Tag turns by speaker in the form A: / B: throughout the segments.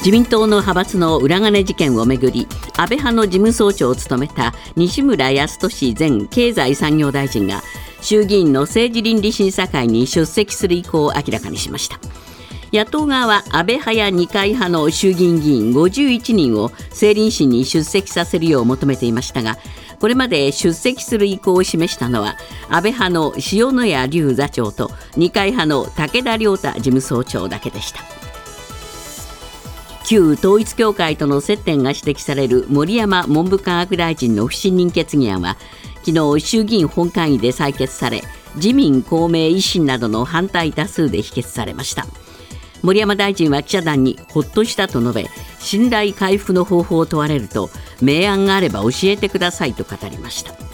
A: 自民党の派閥の裏金事件をめぐり安倍派の事務総長を務めた西村康稔前経済産業大臣が衆議院の政治倫理審査会に出席する意向を明らかにしました。野党側は安倍派や二階派の衆議院議員51人を政倫審に出席させるよう求めていましたがこれまで出席する意向を示したのは安倍派の塩谷隆座長と二階派の武田良太事務総長だけでした。旧統一教会との接点が指摘される森山文部科学大臣の不信任決議案は昨日衆議院本会議で採決され自民公明維新などの反対多数で否決されました。森山大臣は記者団にほっとしたと述べ信頼回復の方法を問われると明暗があれば教えてくださいと語りました。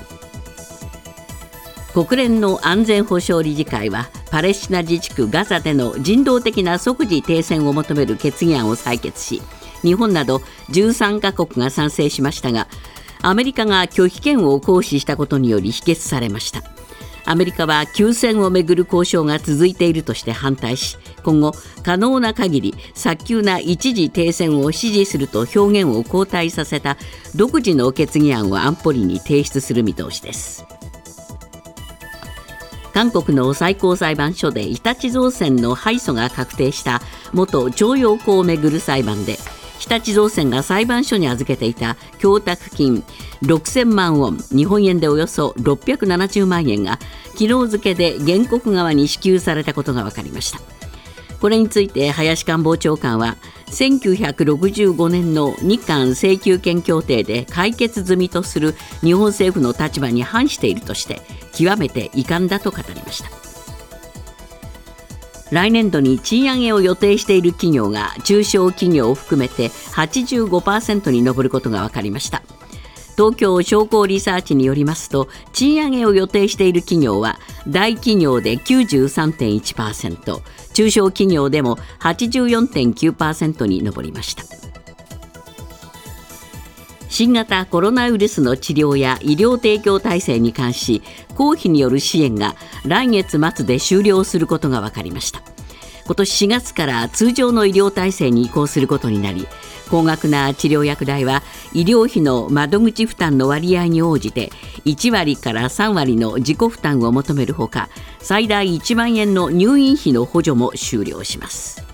A: 国連の安全保障理事会はパレスチナ自治区ガザでの人道的な即時停戦を求める決議案を採決し日本など13カ国が賛成しましたがアメリカが拒否権を行使したことにより否決されました。アメリカは休戦をめぐる交渉が続いているとして反対し今後可能な限り早急な一時停戦を支持すると表現を後退させた独自の決議案を安保理に提出する見通しです。韓国の最高裁判所で日立造船の敗訴が確定した元徴用工をめぐる裁判で日立造船が裁判所に預けていた供託金6000万ウォン日本円でおよそ670万円が昨日付で原告側に支給されたことが分かりました。これについて林官房長官は1965年の日韓請求権協定で解決済みとする日本政府の立場に反しているとして極めて遺憾だと語りました。来年度に賃上げを予定している企業が中小企業を含めて85%に上ることが分かりました。東京商工リサーチによりますと賃上げを予定している企業は大企業で93.1%中小企業でも84.9%に上りました。新型コロナウイルスの治療や医療提供体制に関し公費による支援が来月末で終了することが分かりました。今年4月から通常の医療体制に移行することになり高額な治療薬代は医療費の窓口負担の割合に応じて1割から3割の自己負担を求めるほか最大1万円の入院費の補助も終了します。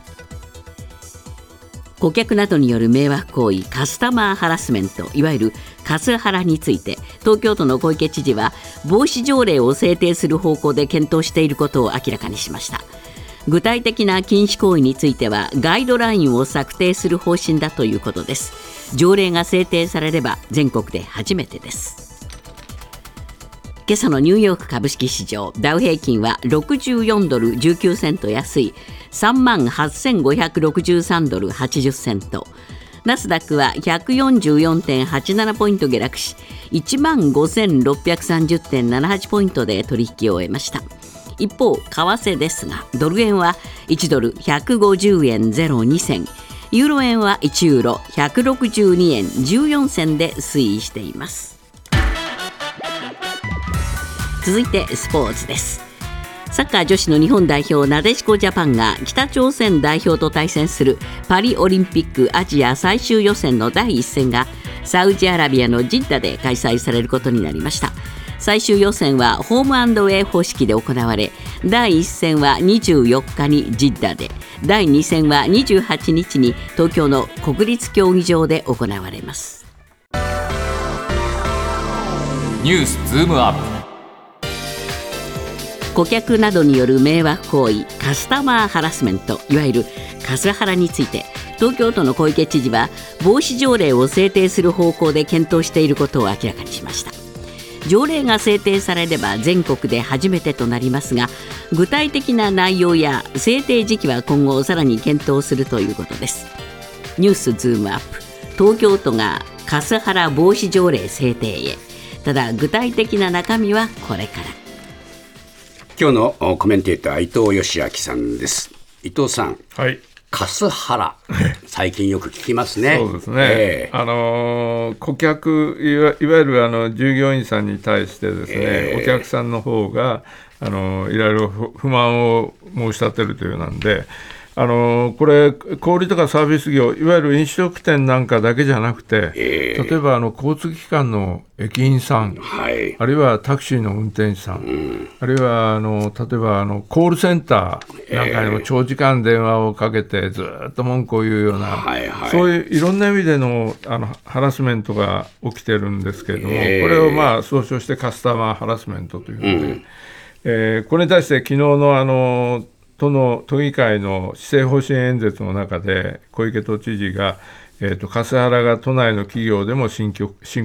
A: 顧客などによる迷惑行為カスタマーハラスメントいわゆるカスハラについて東京都の小池知事は防止条例を制定する方向で検討していることを明らかにしました。具体的な禁止行為についてはガイドラインを策定する方針だということです。条例が制定されれば全国で初めてです。今朝のニューヨーク株式市場ダウ平均は64ドル19セント安い3万8563ドル80セント。ナスダックは144.87ポイント下落し1万5630.78ポイントで取引を終えました。一方為替ですがドル円は1ドル150円02銭。ユーロ円は1ユーロ162円14銭で推移しています。続いてスポーツです。サッカー女子の日本代表なでしこジャパンが北朝鮮代表と対戦するパリオリンピックアジア最終予選の第一戦がサウジアラビアのジッダで開催されることになりました。最終予選はホームアンドウェイ方式で行われ第1戦は24日にジッダで第2戦は28日に東京の国立競技場で行われます。
B: ニュースズームアップ。
A: 顧客などによる迷惑行為カスタマーハラスメントいわゆるカスハラについて東京都の小池知事は防止条例を制定する方向で検討していることを明らかにしました。条例が制定されれば全国で初めてとなりますが具体的な内容や制定時期は今後さらに検討するということです。ニュースズームアップ。東京都がカスハラ防止条例制定へ。ただ具体的な中身はこれから。
C: 今日のコメンテーター伊藤義明さんです。伊藤さん
D: はい。
C: カスハラ 最近よく聞きますね。
D: そうですね、えー、あの顧客いわいわゆるあの従業員さんに対してですね、えー、お客さんの方があのいろいろ不満を申し立てるというなんであのこれ、小売とかサービス業、いわゆる飲食店なんかだけじゃなくて、
C: えー
D: 例えばあの交通機関の駅員さん、
C: はい。
D: あるいはタクシーの運転手さん、あるいはあの例えばあのコールセンターなんかにも長時間電話をかけて、ずっと文句を言うような、
C: はいはい。
D: そういういろんな意味でのあのハラスメントが起きてるんですけれども、
C: え。ー
D: これをまあ総称してカスタマーハラスメントというので、えーこれに対して昨日のあの都の都議会の施政方針演説の中で小池都知事が、えー、とカスハラが都内の企業でも深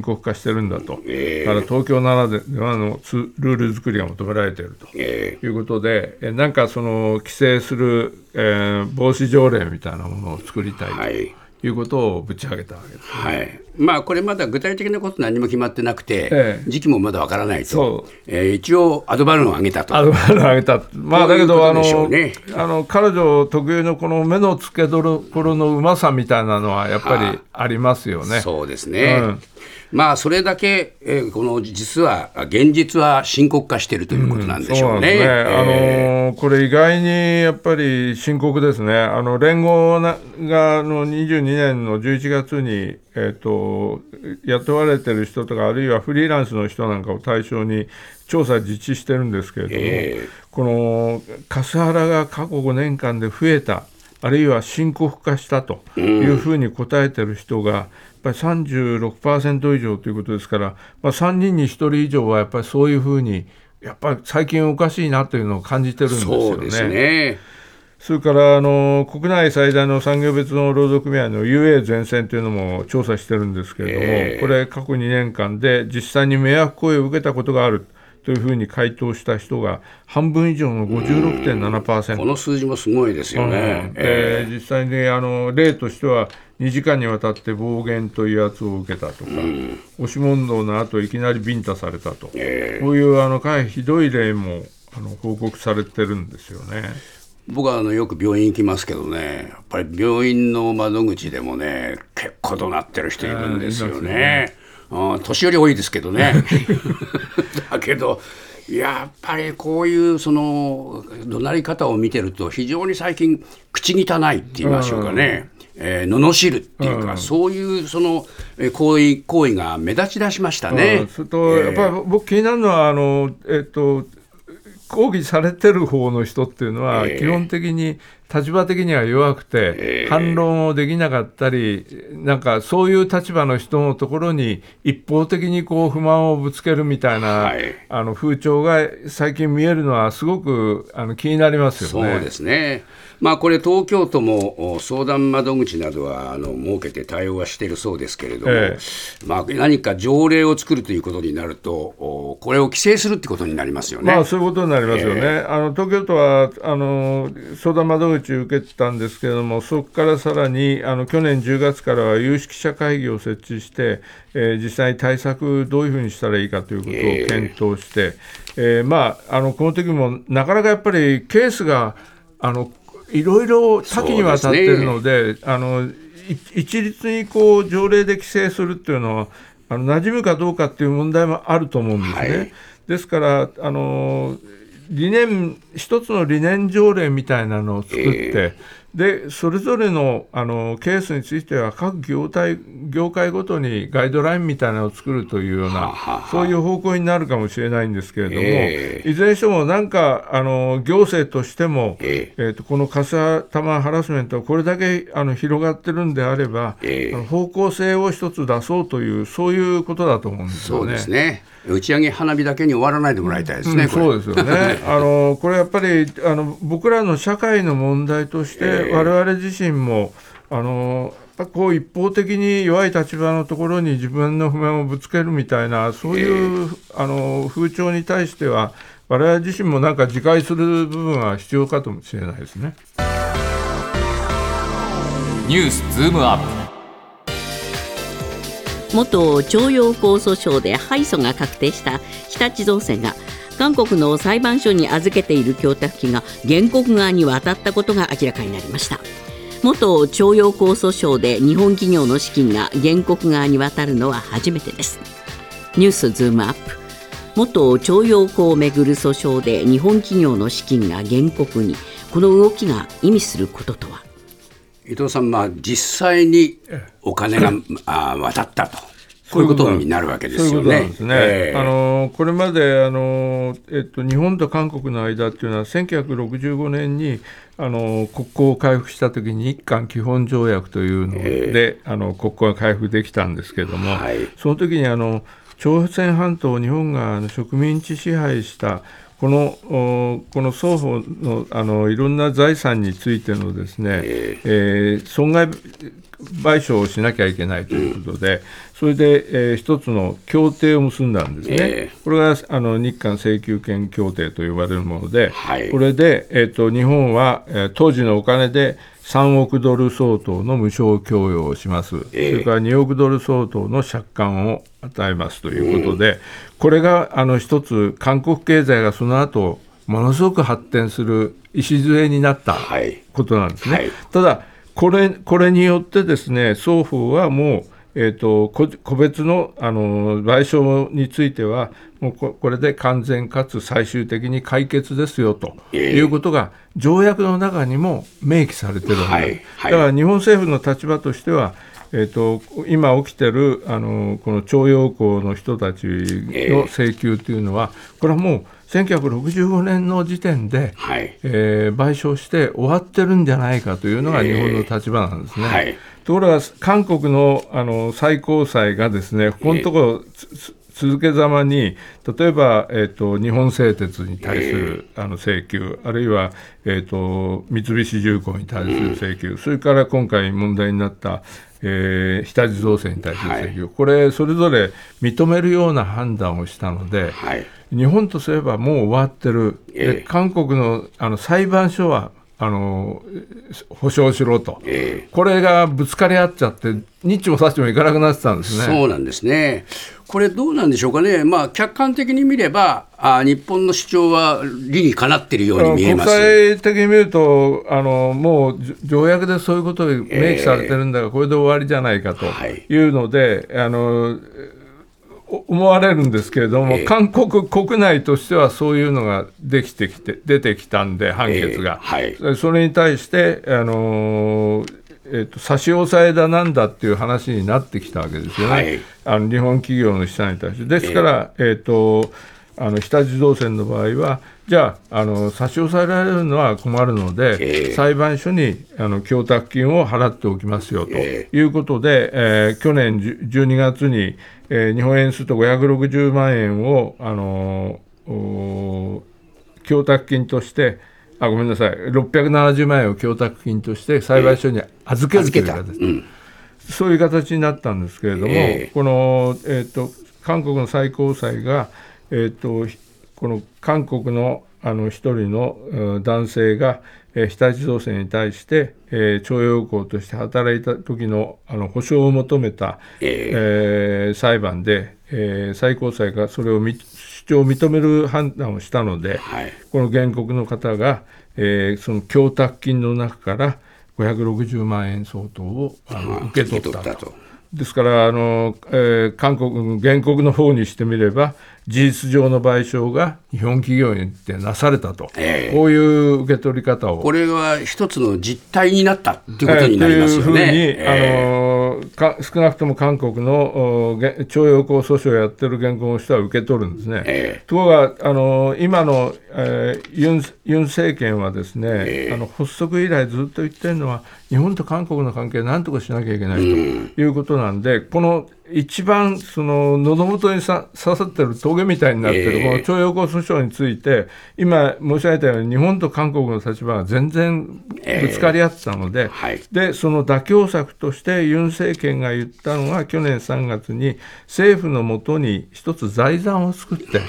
D: 刻化してるんだと、
C: えー
D: だから東京ならではのつルール作りが求められていると。
C: え
D: いうことで、えなんかその規制する、えー防止条例みたいなものを作りたい
C: ーはい。
D: ということをぶち上げたわけです。
C: はい。まあこれまだ具体的なこと何も決まってなくて、
D: ええ
C: 時期もまだわからないと
D: そう。
C: えー一応アドバルーンを上げたと。
D: アドバルーン上げた。まあだけど、
C: ういうう
D: あの、彼女特有のこの目の付けどころのうまさみたいなのはやっぱりありますよね。
C: そうですね。
D: うん
C: まあそれだけ、えーこの実は現実は深刻化しているということなんでしょうね。
D: そうなんですね、
C: え
D: あのこれ、意外にやっぱり深刻ですね、あの連合ながあの22年の11月に、えー、と雇われてる人とか、あるいはフリーランスの人なんかを対象に調査実施してるんですけれども、
C: え
D: このカスハラが過去5年間で増えた、あるいは深刻化したというふうに答えてる人が、やっぱり36%以上ということですから、まあ、3人に1人以上はやっぱりそういうふうに、やっぱり最近おかしいなというのを感じてるんですよね。
C: そうですね。
D: それからあの国内最大の産業別の労働組合の UA 全線というのも調査してるんですけれども、
C: ええ
D: これ、過去2年間で実際に迷惑行為を受けたことがあるというふうに回答した人が半分以上の56.7%。
C: この数字もすごいですよね
D: うん。
C: え
D: で実際にあの例としては2時間にわたって暴言と威圧を受けたとか、押し問答の後いきなりビンタされたと、
C: え
D: こういうあのかなりひどい例もあの報告されてるんですよね。
C: 僕はあのよく病院行きますけどね、やっぱり病院の窓口でもね、結構怒鳴ってる人いるんですよね。うん年寄り多いですけどね。だけど、やっぱりこういうその怒鳴り方を見てると、非常に最近、口汚いって言いましょうかね。えー罵るっていうか、そういうそのえー行為行為が目立ち出しました
D: うん。
C: ね。
D: それと、やっぱり僕気になるのはあの、えっと、抗議されてる方の人っていうのは、
C: ええ
D: 基本的に立場的には弱くて、
C: ええ。
D: 反論をできなかったり、なんかそういう立場の人のところに一方的にこう不満をぶつけるみたいな、
C: はい。
D: あの風潮が最近見えるのは、すごくあの気になりますよね。
C: そうですね、まあ、これ、東京都もお相談窓口などはあの設けて対応はしているそうですけれども、
D: え
C: まあ、何か条例を作るということになると、おこれを規制するってことになりますよね。
D: まあ、そういうことになりますよね、あの東京都はあの相談窓口受けたんですけれども、そこからさらにあの去年10月からは有識者会議を設置して、えー実際に対策、どういうふうにしたらいいかということを検討して、えーまあ、あのこの時もなかなかやっぱりケースがあのいろいろ多岐にわたっているので、あのい一律にこう条例で規制するっていうのは、あの馴染むかどうかっていう問題もあると思うんですね。
C: はい。
D: ですから、あの理念一つの理念条例みたいなのを作って、でそれぞれのあのケースについては各業態業界ごとにガイドラインみたいなのを作るというようなそういう方向になるかもしれないんですけれども、
C: え
D: いずれにしてもなんかあの行政としても、
C: え
D: え。ー、とこのカスタマーハラスメントがこれだけあの広がってるんであれば、
C: ええ。
D: あの方向性を一つ出そうというそういうことだと思うんですよね。
C: そうですね。打ち上げ花火だけに終わらないでもらいたいですね、
D: うんそうですよね。あのこれやっぱりあの僕らの社会の問題として、
C: ええ。
D: 我々自身もあのこう一方的に弱い立場のところに自分の不満をぶつけるみたいなそういう、あの風潮に対しては我々自身もなんか自戒する部分は必要かもしれないですね。
B: ニュースズームアップ。
A: 元徴用工訴訟で敗訴が確定した日立造船が韓国の裁判所に預けている供託金が原告側に渡ったことが明らかになりました。元徴用工訴訟で日本企業の資金が原告側に渡るのは初めてです。ニュースズームアップ。元徴用工をめぐる訴訟で日本企業の資金が原告にこの動きが意味することとは？
C: 伊藤さん、まあ、実際にお金があ渡ったと。こういうことになるわけですよね。
D: ね。えー、あのこれまであの、えっと、日本と韓国の間っていうのは1965年にあの国交を回復したときに日韓基本条約というので、えー、あの国交が回復できたんですけれども、はい、その時にあの朝鮮半島を日本が植民地支配したこのこの双方のあのいろんな財産についてのですね、えー、えー、損害賠償をしなきゃいけないということで、うん、それで、えー、一つの協定を結んだんですね、えー、これがあの日韓請求権協定と呼ばれるもので、はい、これで、えーと、日本は、えー、当時のお金で3億ドル相当の無償供与をします、えー、それから2億ドル相当の借款を与えますということで、うん、これがあの一つ、韓国経済がその後ものすごく発展する礎になったことなんですね。はいはい、ただこれこれによってですね双方はもうえーと、個別のあの賠償については、もうこれで完全かつ最終的に解決ですよということが、条約の中にも明記されてるわけです、はい、だから日本政府の立場としては、えーと、今起きてるあのこの徴用工の人たちの請求というのは、これはもう1965年の時点で、はい、えー、賠償して終わってるんじゃないかというのが日本の立場なんですね。はい。ところが韓国のあの最高裁がですね、ここのところ、続けざまに、例えば、えーと、日本製鉄に対する、あの請求、あるいは、えーと、三菱重工に対する請求、それから今回問題になった、えー、日立造船に対する請求、はい、これ、それぞれ認めるような判断をしたので、はい、日本とすればもう終わってる、で韓国のあの裁判所はあの保証しろと、えー、これがぶつかり合っちゃって、日中もさっちもいかなくなってたんですね。
C: そうなんですね、これ、どうなんでしょうかね、まあ、客観的に見れば、あ日本の主張は理にかなっているように見えます。
D: 国際的に見るとあの、もう条約でそういうことが明記されてるんだから、これで終わりじゃないかというので、あの思われるんですけれども、えー、韓国国内としてはそういうのができてきて出てきたんで、判決が、えーはい、それに対して、あのーえーと、差し押さえだなんだっていう話になってきたわけですよね、はい、あの日本企業の資産に対して。ですから、えー、えーとあの日立造船の場合は、じゃああの、差し押さえられるのは困るので、えー、裁判所にあの供託金を払っておきますよということで、えー、去年12月に、えー、日本円すると560万円を、あの供託金として、あごめんなさい、670万円を供託金として裁判所に預けるという形、うん、そういう形になったんですけれども、えー、この、えーと韓国の最高裁が、えーと、この韓国のあの一人の男性が、えー、日立造船に対して、えー、徴用工として働いた時のあの保証を求めた、えー、えー、裁判で、えー、最高裁がそれを主張を認める判断をしたので、はい、この原告の方が、えー、その供託金の中から560万円相当をあの受け取ったと。ですからあの、えー、韓国原告の方にしてみれば事実上の賠償が日本企業によってなされたと、えー、こういう受け取り方を。
C: これは一つの実態になったということになりますよね。
D: えー、あのか少なくとも韓国の徴用工訴訟をやってる原告の人は受け取るんですね。えー、ところがあの今の、えー、ユンユン政権はですね、えー、あの発足以来ずっと言ってるのは日本と韓国の関係をなんとかしなきゃいけないということなんで、この一番その喉元にさ刺さってる峠みたいになってる、この徴用工訴訟について、今申し上げたように、日本と韓国の立場が全然ぶつかり合ってたので、でその妥協策としてユン政権が言ったのが、去年3月に政府のもとに一つ財産を作って、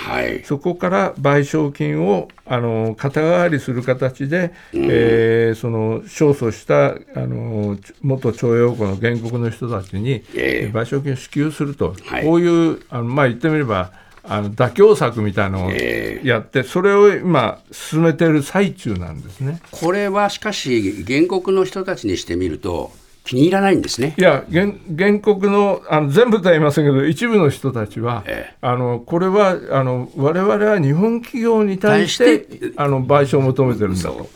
D: そこから賠償金をあの肩代わりする形で、うん、えー、その勝訴したあの元徴用工の原告の人たちに、えー、賠償金を支給すると、はい、こういうあの、まあ、言ってみればあの妥協策みたいなのをやって、それを今、進めている最中なんですね。
C: これはしかし、原告の人たちにしてみると、気に入らないんですね。
D: いや原原告のあの全部とは言いませんけど一部の人たちは、ええ、あのこれはあの我々は日本企業に対してあの賠償を求めてるんだと。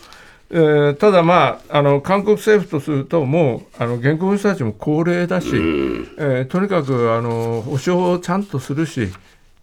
D: えー、ただ、まあ、あの韓国政府とすると、もうあの原告の人たちも高齢だし、えー、とにかくあの保証をちゃんとするし、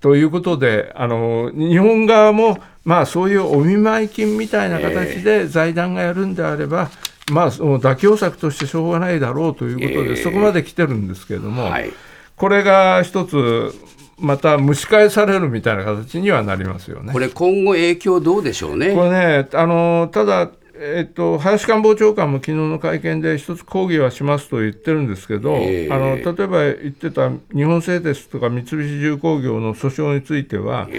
D: ということで、あの日本側も、まあ、そういうお見舞い金みたいな形で財団がやるんであれば、えー、まあ、その妥協策としてしょうがないだろうということで、えー、そこまで来てるんですけれども、はい、これが一つ、また蒸し返されるみたいな形にはなりますよね。
C: これ今後影響どうでしょうね。
D: これねあのただえっと、林官房長官も昨日の会見で一つ抗議はしますと言ってるんですけど、えー、あの例えば言ってた日本製鉄とか三菱重工業の訴訟については、えー、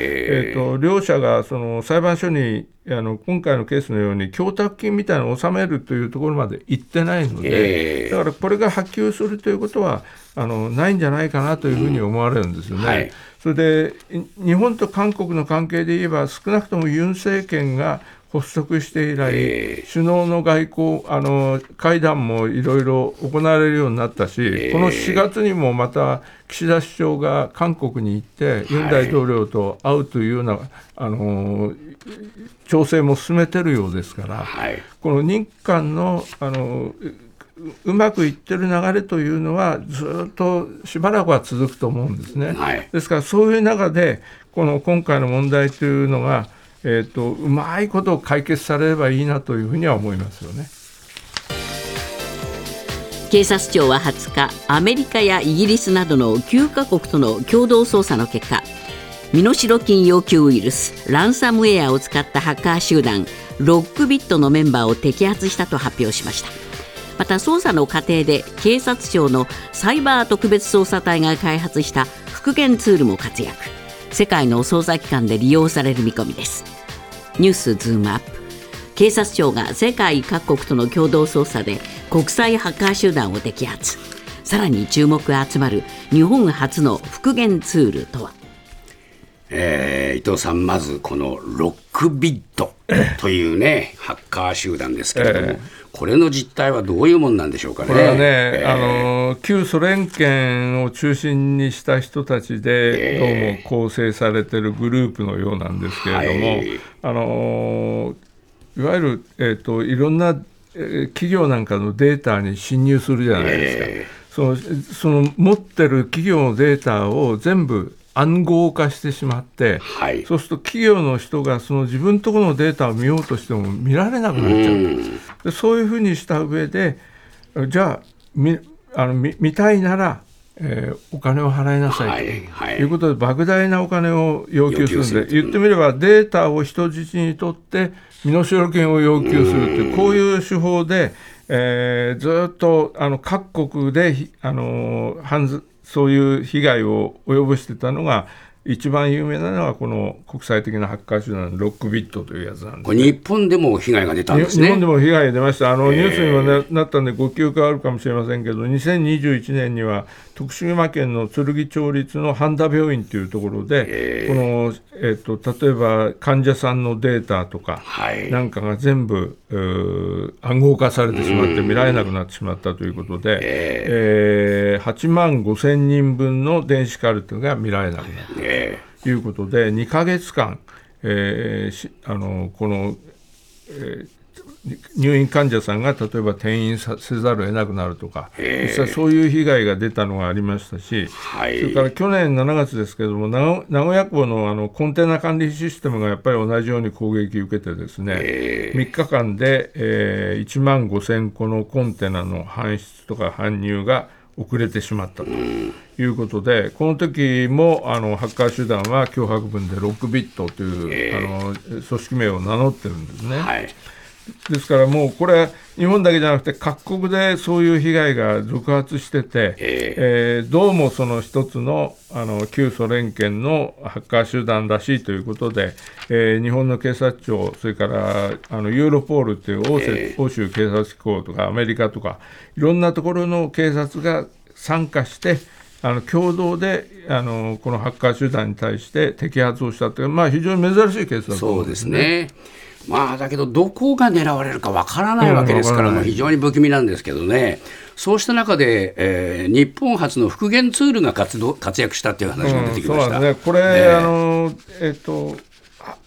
D: えーと両者がその裁判所にあの今回のケースのように供託金みたいなのを納めるというところまで行ってないので、えー、だからこれが波及するということはあのないんじゃないかなというふうに思われるんですよね。うんはい、それで日本と韓国の関係で言えば少なくともユン政権が発足して以来、えー、首脳の外交あの会談もいろいろ行われるようになったし、えー、この4月にもまた岸田首相が韓国に行って、ユン大統領と会うというような、あの調整も進めてるようですから、はい、この日韓のあのうまくいってる流れというのは、ずっとしばらくは続くと思うんですね。はい、ですから、そういう中で、この今回の問題というのが、えーと、うまいこと解決されればいいなというふうには思いますよね。
A: 警察庁は20日アメリカやイギリスなどの9カ国との共同捜査の結果身代金要求ウイルスランサムウェアを使ったハッカー集団ロックビットのメンバーを摘発したと発表しましたまた捜査の過程で警察庁のサイバー特別捜査隊が開発した復元ツールも活躍世界の捜査機関で利用される見込みです。ニュースズームアップ。警察庁が世界各国との共同捜査で国際ハッカー集団を摘発。さらに注目が集まる日本初の復元ツールとは？
C: えー、伊藤さん、まずこのロックビットというね、ハッカー集団ですけれども、えー、これの実態はどういうもんなんでしょうかね。
D: これはね、えー、あの旧ソ連圏を中心にした人たちで、どうも構成されているグループのようなんですけれども、はい、あのいわゆる、えーと、いろんな、えー、企業なんかのデータに侵入するじゃないですか。えーそのその持ってる企業のデータを全部暗号化してしまって、はい、そうすると企業の人がその自分ところのデータを見ようとしても見られなくなっちゃうでそういうふうにした上でじゃあ見あの見見たいなら、えー、お金を払いなさいと、はい、い。うことで莫大なお金を要求するんで言ってみればデータを人質にとって身代金を要求するというこういう手法で、えー、ずっとあの各国であの犯そういう被害を及ぼしてたのが一番有名なのはこの国際的なハッカー集団ロックビットというやつなんで、
C: ね、日本でも被害が出たんですね。
D: 日本でも被害が出ました。あの、ニュースにもななったんでご記憶があるかもしれませんけど2021年には徳島県の剣町立の半田病院というところでこの、えーと、例えば患者さんのデータとかなんかが全部、暗号化されてしまって見られなくなってしまったということで、えー、8万5千人分の電子カルテが見られなくなった。ということで、2か月間、えー、あのこの、えー、入院患者さんが例えば転院させざるを得なくなるとか、実際そういう被害が出たのがありましたし、はい、それから去年7月ですけれども、名古屋港のあのコンテナ管理システムがやっぱり同じように攻撃を受けて、ですね3日間で、えー、1万5000個のコンテナの搬出とか搬入が遅れてしまったということで、この時もあのハッカー集団は脅迫文でロックビットという、あの組織名を名乗ってるんですね。はいですからもうこれ、日本だけじゃなくて、各国でそういう被害が続発してて、えー、えー、どうもその一つのあの旧ソ連圏のハッカー集団らしいということで、えー、日本の警察庁、それからあのユーロポールという欧,、えー、欧州警察機構とか、アメリカとか、いろんなところの警察が参加して、あの共同であのこのハッカー集団に対して摘発をしたという、まあ、非常に珍しいケースだと思うんですね。
C: まあ、だけど、どこが狙われるかわからないわけですから、もう非常に不気味なんですけどね、そうした中で、えー、日本初の復元ツールが活動活躍したという話も出てきました、
D: うん、ね、これ、えー、あのえっ、ー、と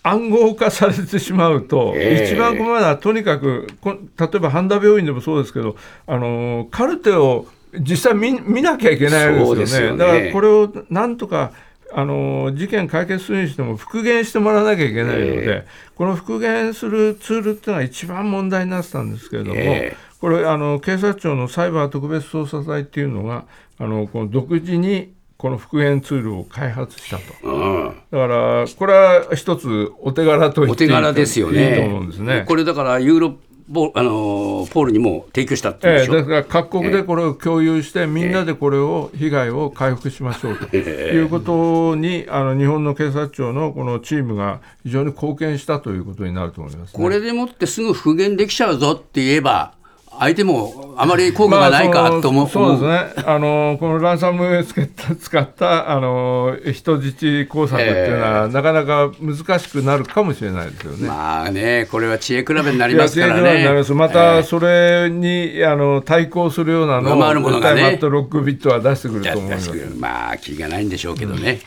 D: 暗号化されてしまうと、
C: ええ。
D: 一番困るのは、とにかく、こ例えば半田病院でもそうですけど、あのカルテを実際見見なきゃいけない
C: そう
D: でよね。
C: よね。
D: だからこれをなんとかあの事件解決するにしても復元してもらわなきゃいけないので、
C: え
D: この復元するツールっていうのが一番問題になってたんですけれども、
C: ええ
D: これあの警察庁のサイバー特別捜査隊っていうのがあのこの独自にこの復元ツールを開発したと。
C: うん
D: だからこれは一つお手柄と言
C: お
D: っていい
C: 手柄ですよね。
D: いいと思うんですね。
C: これだからユーロポあのポールにも提供したっていうでしょ？
D: ええだから各国でこれを共有して、みんなでこれを被害を回復しましょうということに、あの日本の警察庁のこのチームが非常に貢献したということになると思います、ね。
C: これでもってすぐ復元できちゃうぞって言えば、相手もあまり効果がないかと思う。
D: そうですねあの、このランサムウェイ使った使ったあの人質工作っていうのは、なかなか難しくなるかもしれないですよね。
C: まあね、これは知恵比べになりますから
D: 知恵比べになり
C: ね。
D: ますまたそれに、あの対抗するようなのを、
C: 上回るものがね
D: 絶対マット・ロックビットは出してくると思います。
C: まあ、気がないんでしょうけどね。